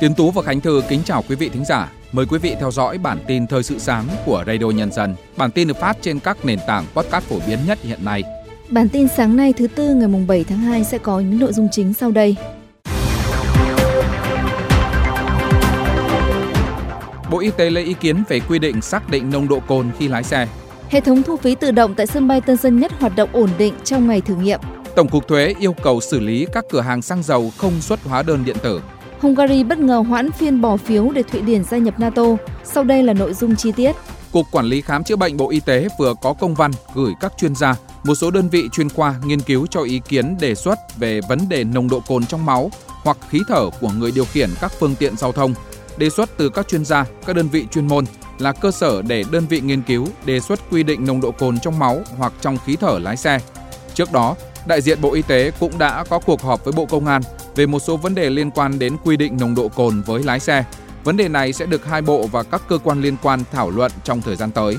Tiến Tú và Khánh Thư kính chào quý vị thính giả. Mời quý vị theo dõi bản tin thời sự sáng của Radio Nhân dân. Bản tin được phát trên các nền tảng podcast phổ biến nhất hiện nay. Bản tin sáng nay thứ tư ngày 7 tháng 2 sẽ có những nội dung chính sau đây. Bộ Y tế lấy ý kiến về quy định xác định nồng độ cồn khi lái xe. Hệ thống thu phí tự động tại sân bay Tân Sơn Nhất hoạt động ổn định trong ngày thử nghiệm. Tổng cục Thuế yêu cầu xử lý các cửa hàng xăng dầu không xuất hóa đơn điện tử. Hungary bất ngờ hoãn phiên bỏ phiếu để Thụy Điển gia nhập NATO. Sau đây là nội dung chi tiết. Cục Quản lý Khám chữa bệnh Bộ Y tế vừa có công văn gửi các chuyên gia, một số đơn vị chuyên khoa nghiên cứu cho ý kiến đề xuất về vấn đề nồng độ cồn trong máu hoặc khí thở của người điều khiển các phương tiện giao thông. Đề xuất từ các chuyên gia, các đơn vị chuyên môn là cơ sở để đơn vị nghiên cứu đề xuất quy định nồng độ cồn trong máu hoặc trong khí thở lái xe. Trước đó, đại diện Bộ Y tế cũng đã có cuộc họp với Bộ Công an về một số vấn đề liên quan đến quy định nồng độ cồn với lái xe. Vấn đề này sẽ được hai bộ và các cơ quan liên quan thảo luận trong thời gian tới.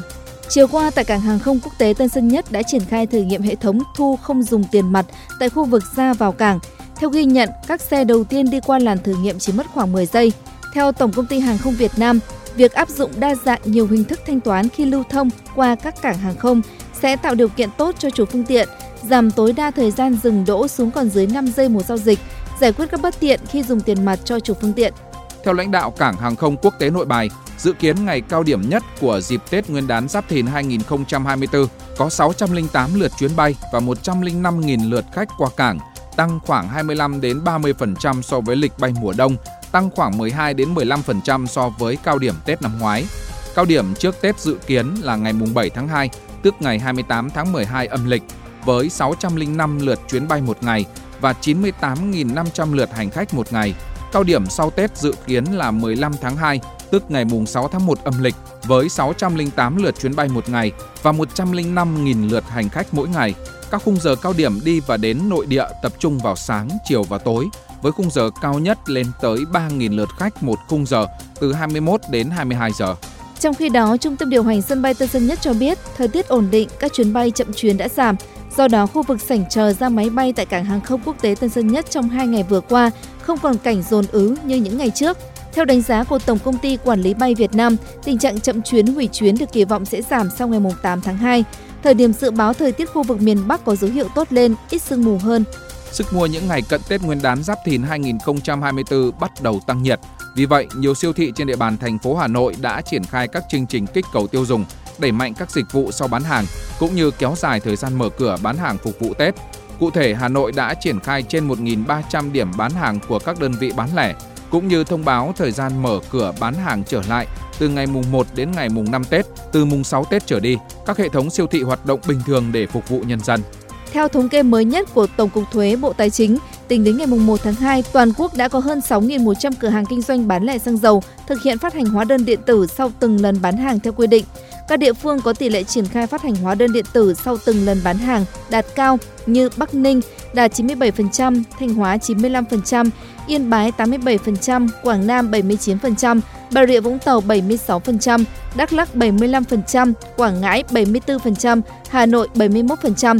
Chiều qua tại cảng hàng không quốc tế Tân Sơn Nhất đã triển khai thử nghiệm hệ thống thu không dùng tiền mặt tại khu vực ra vào cảng. Theo ghi nhận, các xe đầu tiên đi qua làn thử nghiệm chỉ mất khoảng 10 giây. Theo Tổng công ty Hàng không Việt Nam, việc áp dụng đa dạng nhiều hình thức thanh toán khi lưu thông qua các cảng hàng không sẽ tạo điều kiện tốt cho chủ phương tiện, giảm tối đa thời gian dừng đỗ xuống còn dưới 5 giây một giao dịch, giải quyết các bất tiện khi dùng tiền mặt cho chủ phương tiện. Theo lãnh đạo Cảng Hàng không Quốc tế Nội Bài, dự kiến ngày cao điểm nhất của dịp Tết Nguyên đán Giáp Thìn 2024 có 608 lượt chuyến bay và 105.000 lượt khách qua cảng, tăng khoảng 25 đến 30% so với lịch bay mùa đông, tăng khoảng 12 đến 15% so với cao điểm Tết năm ngoái. Cao điểm trước Tết dự kiến là ngày mùng 7 tháng 2, tức ngày 28 tháng 12 âm lịch, với 605 lượt chuyến bay một ngày và 98.500 lượt hành khách một ngày. Cao điểm sau Tết dự kiến là 15 tháng 2, tức ngày mùng 6 tháng 1 âm lịch, với 608 lượt chuyến bay một ngày và 105.000 lượt hành khách mỗi ngày. Các khung giờ cao điểm đi và đến nội địa tập trung vào sáng, chiều và tối, với khung giờ cao nhất lên tới 3.000 lượt khách một khung giờ từ 21 đến 22 giờ. Trong khi đó, Trung tâm điều hành sân bay Tân Sơn Nhất cho biết, thời tiết ổn định, các chuyến bay chậm chuyến đã giảm. Do đó, khu vực sảnh chờ ra máy bay tại cảng hàng không quốc tế Tân Sơn Nhất trong hai ngày vừa qua không còn cảnh dồn ứ như những ngày trước. Theo đánh giá của Tổng công ty Quản lý bay Việt Nam, tình trạng chậm chuyến hủy chuyến được kỳ vọng sẽ giảm sau ngày 8 tháng 2. Thời điểm dự báo thời tiết khu vực miền Bắc có dấu hiệu tốt lên, ít sương mù hơn. Sức mua những ngày cận Tết Nguyên đán Giáp Thìn 2024 bắt đầu tăng nhiệt. Vì vậy, nhiều siêu thị trên địa bàn thành phố Hà Nội đã triển khai các chương trình kích cầu tiêu dùng, đẩy mạnh các dịch vụ sau bán hàng, cũng như kéo dài thời gian mở cửa bán hàng phục vụ Tết. Cụ thể, Hà Nội đã triển khai trên 1.300 điểm bán hàng của các đơn vị bán lẻ, cũng như thông báo thời gian mở cửa bán hàng trở lại từ ngày mùng 1 đến ngày mùng 5 Tết, từ mùng 6 Tết trở đi, các hệ thống siêu thị hoạt động bình thường để phục vụ nhân dân. Theo thống kê mới nhất của Tổng cục Thuế Bộ Tài chính, tính đến ngày 1 tháng 2, toàn quốc đã có hơn 6.100 cửa hàng kinh doanh bán lẻ xăng dầu thực hiện phát hành hóa đơn điện tử sau từng lần bán hàng theo quy định. Các địa phương có tỷ lệ triển khai phát hành hóa đơn điện tử sau từng lần bán hàng đạt cao như Bắc Ninh đạt 97%, Thanh Hóa 95%, Yên Bái 87%, Quảng Nam 79%, Bà Rịa Vũng Tàu 76%, Đắk Lắk 75%, Quảng Ngãi 74%, Hà Nội 71%.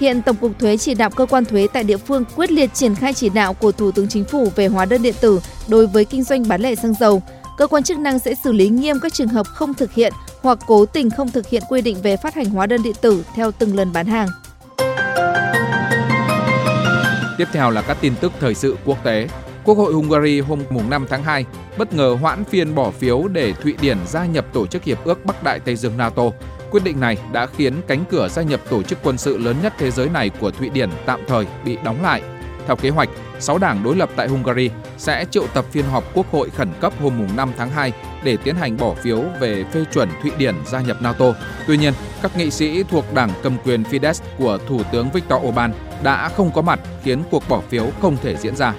Hiện Tổng cục Thuế chỉ đạo cơ quan thuế tại địa phương quyết liệt triển khai chỉ đạo của Thủ tướng Chính phủ về hóa đơn điện tử đối với kinh doanh bán lẻ xăng dầu. Cơ quan chức năng sẽ xử lý nghiêm các trường hợp không thực hiện hoặc cố tình không thực hiện quy định về phát hành hóa đơn điện tử theo từng lần bán hàng. Tiếp theo là các tin tức thời sự quốc tế. Quốc hội Hungary hôm 5 tháng 2 bất ngờ hoãn phiên bỏ phiếu để Thụy Điển gia nhập Tổ chức Hiệp ước Bắc Đại Tây Dương NATO. Quyết định này đã khiến cánh cửa gia nhập tổ chức quân sự lớn nhất thế giới này của Thụy Điển tạm thời bị đóng lại. Theo kế hoạch, 6 đảng đối lập tại Hungary sẽ triệu tập phiên họp quốc hội khẩn cấp hôm 5 tháng 2 để tiến hành bỏ phiếu về phê chuẩn Thụy Điển gia nhập NATO. Tuy nhiên, các nghị sĩ thuộc đảng cầm quyền Fidesz của Thủ tướng Viktor Orbán đã không có mặt khiến cuộc bỏ phiếu không thể diễn ra.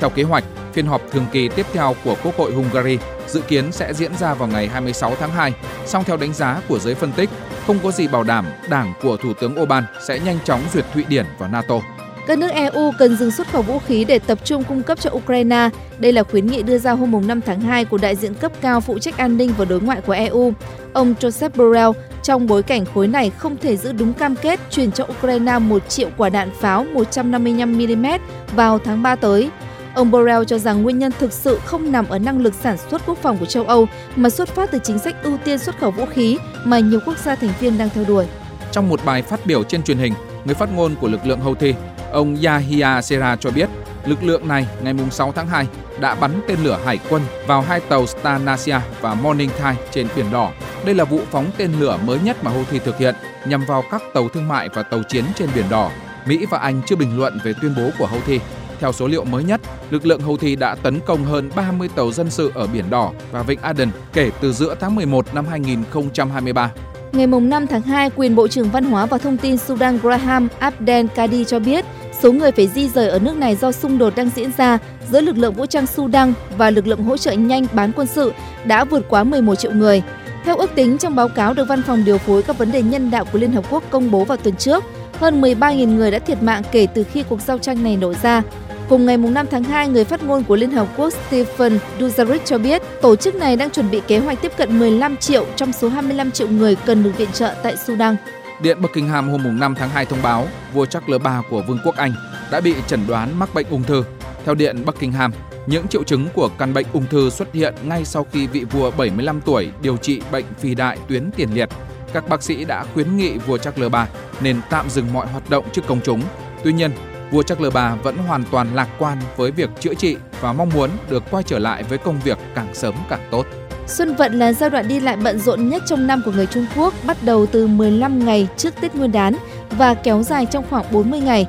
Theo kế hoạch, phiên họp thường kỳ tiếp theo của Quốc hội Hungary dự kiến sẽ diễn ra vào ngày 26 tháng 2, song theo đánh giá của giới phân tích, không có gì bảo đảm đảng của Thủ tướng Orbán sẽ nhanh chóng duyệt Thụy Điển vào NATO. Các nước EU cần dừng xuất khẩu vũ khí để tập trung cung cấp cho Ukraine. Đây là khuyến nghị đưa ra hôm 5 tháng 2 của đại diện cấp cao phụ trách an ninh và đối ngoại của EU, ông Joseph Borrell, trong bối cảnh khối này không thể giữ đúng cam kết chuyển cho Ukraine 1 triệu quả đạn pháo 155mm vào tháng 3 tới. Ông Borrell cho rằng nguyên nhân thực sự không nằm ở năng lực sản xuất quốc phòng của châu Âu mà xuất phát từ chính sách ưu tiên xuất khẩu vũ khí mà nhiều quốc gia thành viên đang theo đuổi. Trong một bài phát biểu trên truyền hình, người phát ngôn của lực lượng Houthi, ông Yahya Sera cho biết lực lượng này ngày 6 tháng 2 đã bắn tên lửa hải quân vào hai tàu Stanasia và Morning Tide trên Biển Đỏ. Đây là vụ phóng tên lửa mới nhất mà Houthi thực hiện nhằm vào các tàu thương mại và tàu chiến trên Biển Đỏ. Mỹ và Anh chưa bình luận về tuyên bố của Houthi. Theo số liệu mới nhất, lực lượng Houthi đã tấn công hơn 30 tàu dân sự ở Biển Đỏ và Vịnh Aden kể từ giữa tháng 11 năm 2023. Ngày 5 tháng 2, quyền Bộ trưởng Văn hóa và Thông tin Sudan Graham Abdel Kadi cho biết số người phải di rời ở nước này do xung đột đang diễn ra giữa lực lượng vũ trang Sudan và lực lượng hỗ trợ nhanh bán quân sự đã vượt quá 11 triệu người. Theo ước tính trong báo cáo được Văn phòng điều phối các vấn đề nhân đạo của Liên Hợp Quốc công bố vào tuần trước, hơn 13.000 người đã thiệt mạng kể từ khi cuộc giao tranh này nổ ra. Cùng ngày 5 tháng 2, người phát ngôn của Liên Hợp Quốc Stephen Dujarric cho biết tổ chức này đang chuẩn bị kế hoạch tiếp cận 15 triệu trong số 25 triệu người cần được viện trợ tại Sudan. Điện Buckingham hôm 5 tháng 2 thông báo vua Charles III của Vương quốc Anh đã bị chẩn đoán mắc bệnh ung thư. Theo Điện Buckingham, những triệu chứng của căn bệnh ung thư xuất hiện ngay sau khi vị vua 75 tuổi điều trị bệnh phi đại tuyến tiền liệt. Các bác sĩ đã khuyến nghị vua Charles III nên tạm dừng mọi hoạt động trước công chúng. Tuy nhiên, vua Charles III vẫn hoàn toàn lạc quan với việc chữa trị và mong muốn được quay trở lại với công việc càng sớm càng tốt. Xuân vận là giai đoạn đi lại bận rộn nhất trong năm của người Trung Quốc, bắt đầu từ 15 ngày trước Tết Nguyên đán và kéo dài trong khoảng 40 ngày.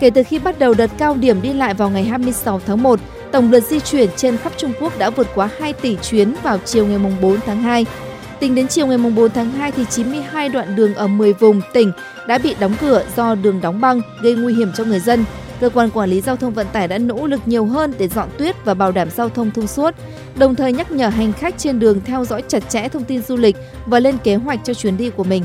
Kể từ khi bắt đầu đợt cao điểm đi lại vào ngày 26 tháng 1, tổng lượt di chuyển trên khắp Trung Quốc đã vượt quá 2 tỷ chuyến vào chiều ngày 4 tháng 2. Tính đến chiều ngày 4 tháng 2 thì 92 đoạn đường ở 10 vùng tỉnh đã bị đóng cửa do đường đóng băng gây nguy hiểm cho người dân. Cơ quan quản lý giao thông vận tải đã nỗ lực nhiều hơn để dọn tuyết và bảo đảm giao thông thông suốt, đồng thời nhắc nhở hành khách trên đường theo dõi chặt chẽ thông tin du lịch và lên kế hoạch cho chuyến đi của mình.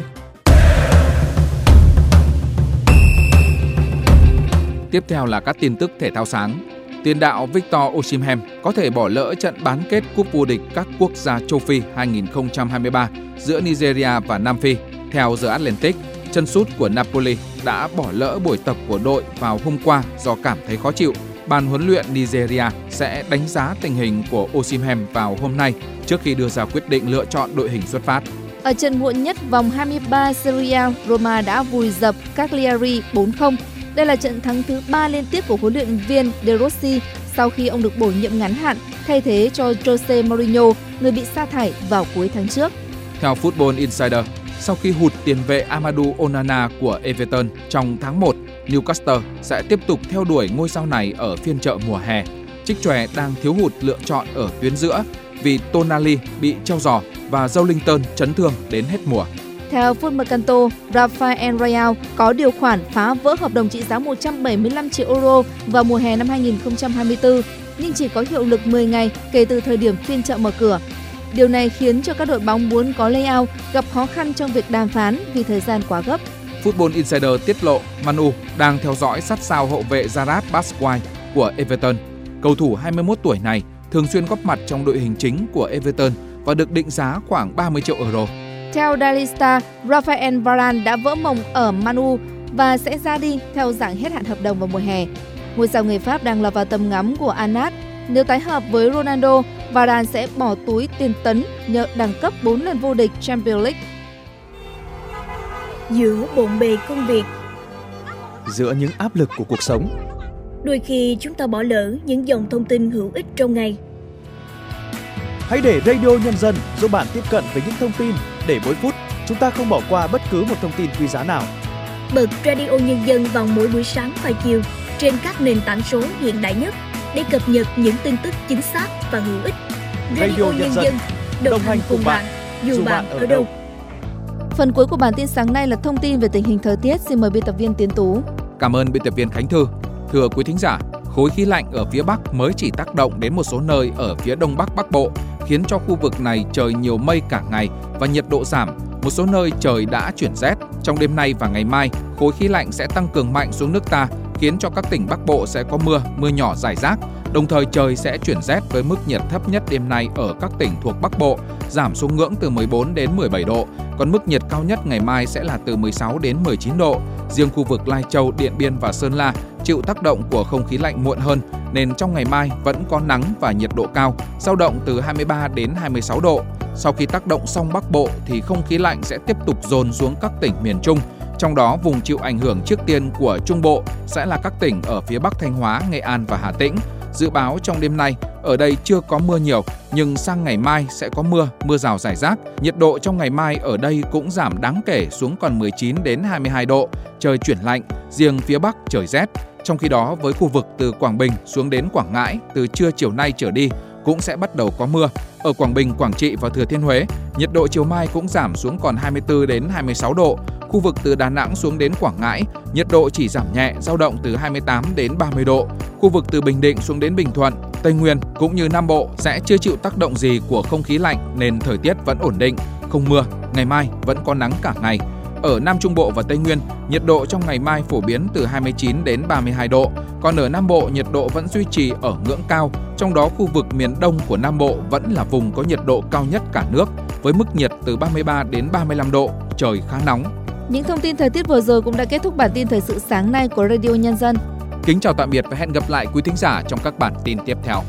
Tiếp theo là các tin tức thể thao sáng. Tiền đạo Victor Osimhen có thể bỏ lỡ trận bán kết cúp vô địch các quốc gia châu Phi 2023 giữa Nigeria và Nam Phi. Theo The Atlantic, chân sút của Napoli đã bỏ lỡ buổi tập của đội vào hôm qua do cảm thấy khó chịu. Ban huấn luyện Nigeria sẽ đánh giá tình hình của Osimhen vào hôm nay trước khi đưa ra quyết định lựa chọn đội hình xuất phát. Ở trận muộn nhất vòng 23 Serie A, Roma đã vùi dập Cagliari 4-0. Đây là trận thắng thứ 3 liên tiếp của huấn luyện viên De Rossi sau khi ông được bổ nhiệm ngắn hạn thay thế cho Jose Mourinho, người bị sa thải vào cuối tháng trước. Theo Football Insider, sau khi hụt tiền vệ Amadou Onana của Everton trong tháng 1, Newcastle sẽ tiếp tục theo đuổi ngôi sao này ở phiên chợ mùa hè. Trích chòe đang thiếu hụt lựa chọn ở tuyến giữa vì Tonali bị treo giò và Joelinton chấn thương đến hết mùa. Theo Foot Mercanto, Rafael Real có điều khoản phá vỡ hợp đồng trị giá 175 triệu euro vào mùa hè năm 2024, nhưng chỉ có hiệu lực 10 ngày kể từ thời điểm phiên chợ mở cửa. Điều này khiến cho các đội bóng muốn có layout gặp khó khăn trong việc đàm phán vì thời gian quá gấp. Football Insider tiết lộ Manu đang theo dõi sát sao hậu vệ Zarat Basquai của Everton. Cầu thủ 21 tuổi này thường xuyên góp mặt trong đội hình chính của Everton và được định giá khoảng 30 triệu euro. Theo Daily Star, Rafael Varane đã vỡ mộng ở Manu và sẽ ra đi theo dạng hết hạn hợp đồng vào mùa hè. Ngôi sao người Pháp đang lọt vào tầm ngắm của Anat. Nếu tái hợp với Ronaldo, Varane sẽ bỏ túi tiền tấn nhờ đẳng cấp 4 lần vô địch Champions League. Giữa bộn bề công việc, giữa những áp lực của cuộc sống, đôi khi chúng ta bỏ lỡ những dòng thông tin hữu ích trong ngày. Hãy để Radio Nhân dân giúp bạn tiếp cận với những thông tin để mỗi phút chúng ta không bỏ qua bất cứ một thông tin quý giá nào. Bật Radio Nhân dân vào mỗi buổi sáng và chiều trên các nền tảng số hiện đại nhất để cập nhật những tin tức chính xác và hữu ích. Radio, Radio Nhân, Nhân dân đồng hành cùng bạn, dù bạn ở đâu. Phần cuối của bản tin sáng nay là thông tin về tình hình thời tiết. Xin mời biên tập viên Tiến Tú. Cảm ơn biên tập viên Khánh Thư. Thưa quý thính giả, khối khí lạnh ở phía Bắc mới chỉ tác động đến một số nơi ở phía Đông Bắc Bắc Bộ, khiến cho khu vực này trời nhiều mây cả ngày và nhiệt độ giảm. Một số nơi trời đã chuyển rét. Trong đêm nay và ngày mai, khối khí lạnh sẽ tăng cường mạnh xuống nước ta, khiến cho các tỉnh Bắc Bộ sẽ có mưa, mưa nhỏ rải rác. Đồng thời trời sẽ chuyển rét với mức nhiệt thấp nhất đêm nay ở các tỉnh thuộc Bắc Bộ, giảm xuống ngưỡng từ 14 đến 17 độ, còn mức nhiệt cao nhất ngày mai sẽ là từ 16 đến 19 độ. Riêng khu vực Lai Châu, Điện Biên và Sơn La chịu tác động của không khí lạnh muộn hơn nên trong ngày mai vẫn có nắng và nhiệt độ cao, dao động từ 23 đến 26 độ. Sau khi tác động xong Bắc Bộ thì không khí lạnh sẽ tiếp tục dồn xuống các tỉnh miền Trung. Trong đó vùng chịu ảnh hưởng trước tiên của Trung Bộ sẽ là các tỉnh ở phía Bắc Thanh Hóa, Nghệ An và Hà Tĩnh. Dự báo trong đêm nay, ở đây chưa có mưa nhiều, nhưng sang ngày mai sẽ có mưa, mưa rào rải rác. Nhiệt độ trong ngày mai ở đây cũng giảm đáng kể xuống còn 19 đến 22 độ, trời chuyển lạnh, riêng phía Bắc trời rét. Trong khi đó, với khu vực từ Quảng Bình xuống đến Quảng Ngãi, từ trưa chiều nay trở đi cũng sẽ bắt đầu có mưa. Ở Quảng Bình, Quảng Trị và Thừa Thiên Huế, nhiệt độ chiều mai cũng giảm xuống còn 24 đến 26 độ. Khu vực từ Đà Nẵng xuống đến Quảng Ngãi, nhiệt độ chỉ giảm nhẹ, dao động từ 28 đến 30 độ. Khu vực từ Bình Định xuống đến Bình Thuận, Tây Nguyên cũng như Nam Bộ sẽ chưa chịu tác động gì của không khí lạnh nên thời tiết vẫn ổn định, không mưa, ngày mai vẫn có nắng cả ngày. Ở Nam Trung Bộ và Tây Nguyên, nhiệt độ trong ngày mai phổ biến từ 29 đến 32 độ, còn ở Nam Bộ nhiệt độ vẫn duy trì ở ngưỡng cao, trong đó khu vực miền Đông của Nam Bộ vẫn là vùng có nhiệt độ cao nhất cả nước, với mức nhiệt từ 33 đến 35 độ, trời khá nóng. Những thông tin thời tiết vừa rồi cũng đã kết thúc bản tin thời sự sáng nay của Radio Nhân dân. Kính chào tạm biệt và hẹn gặp lại quý thính giả trong các bản tin tiếp theo.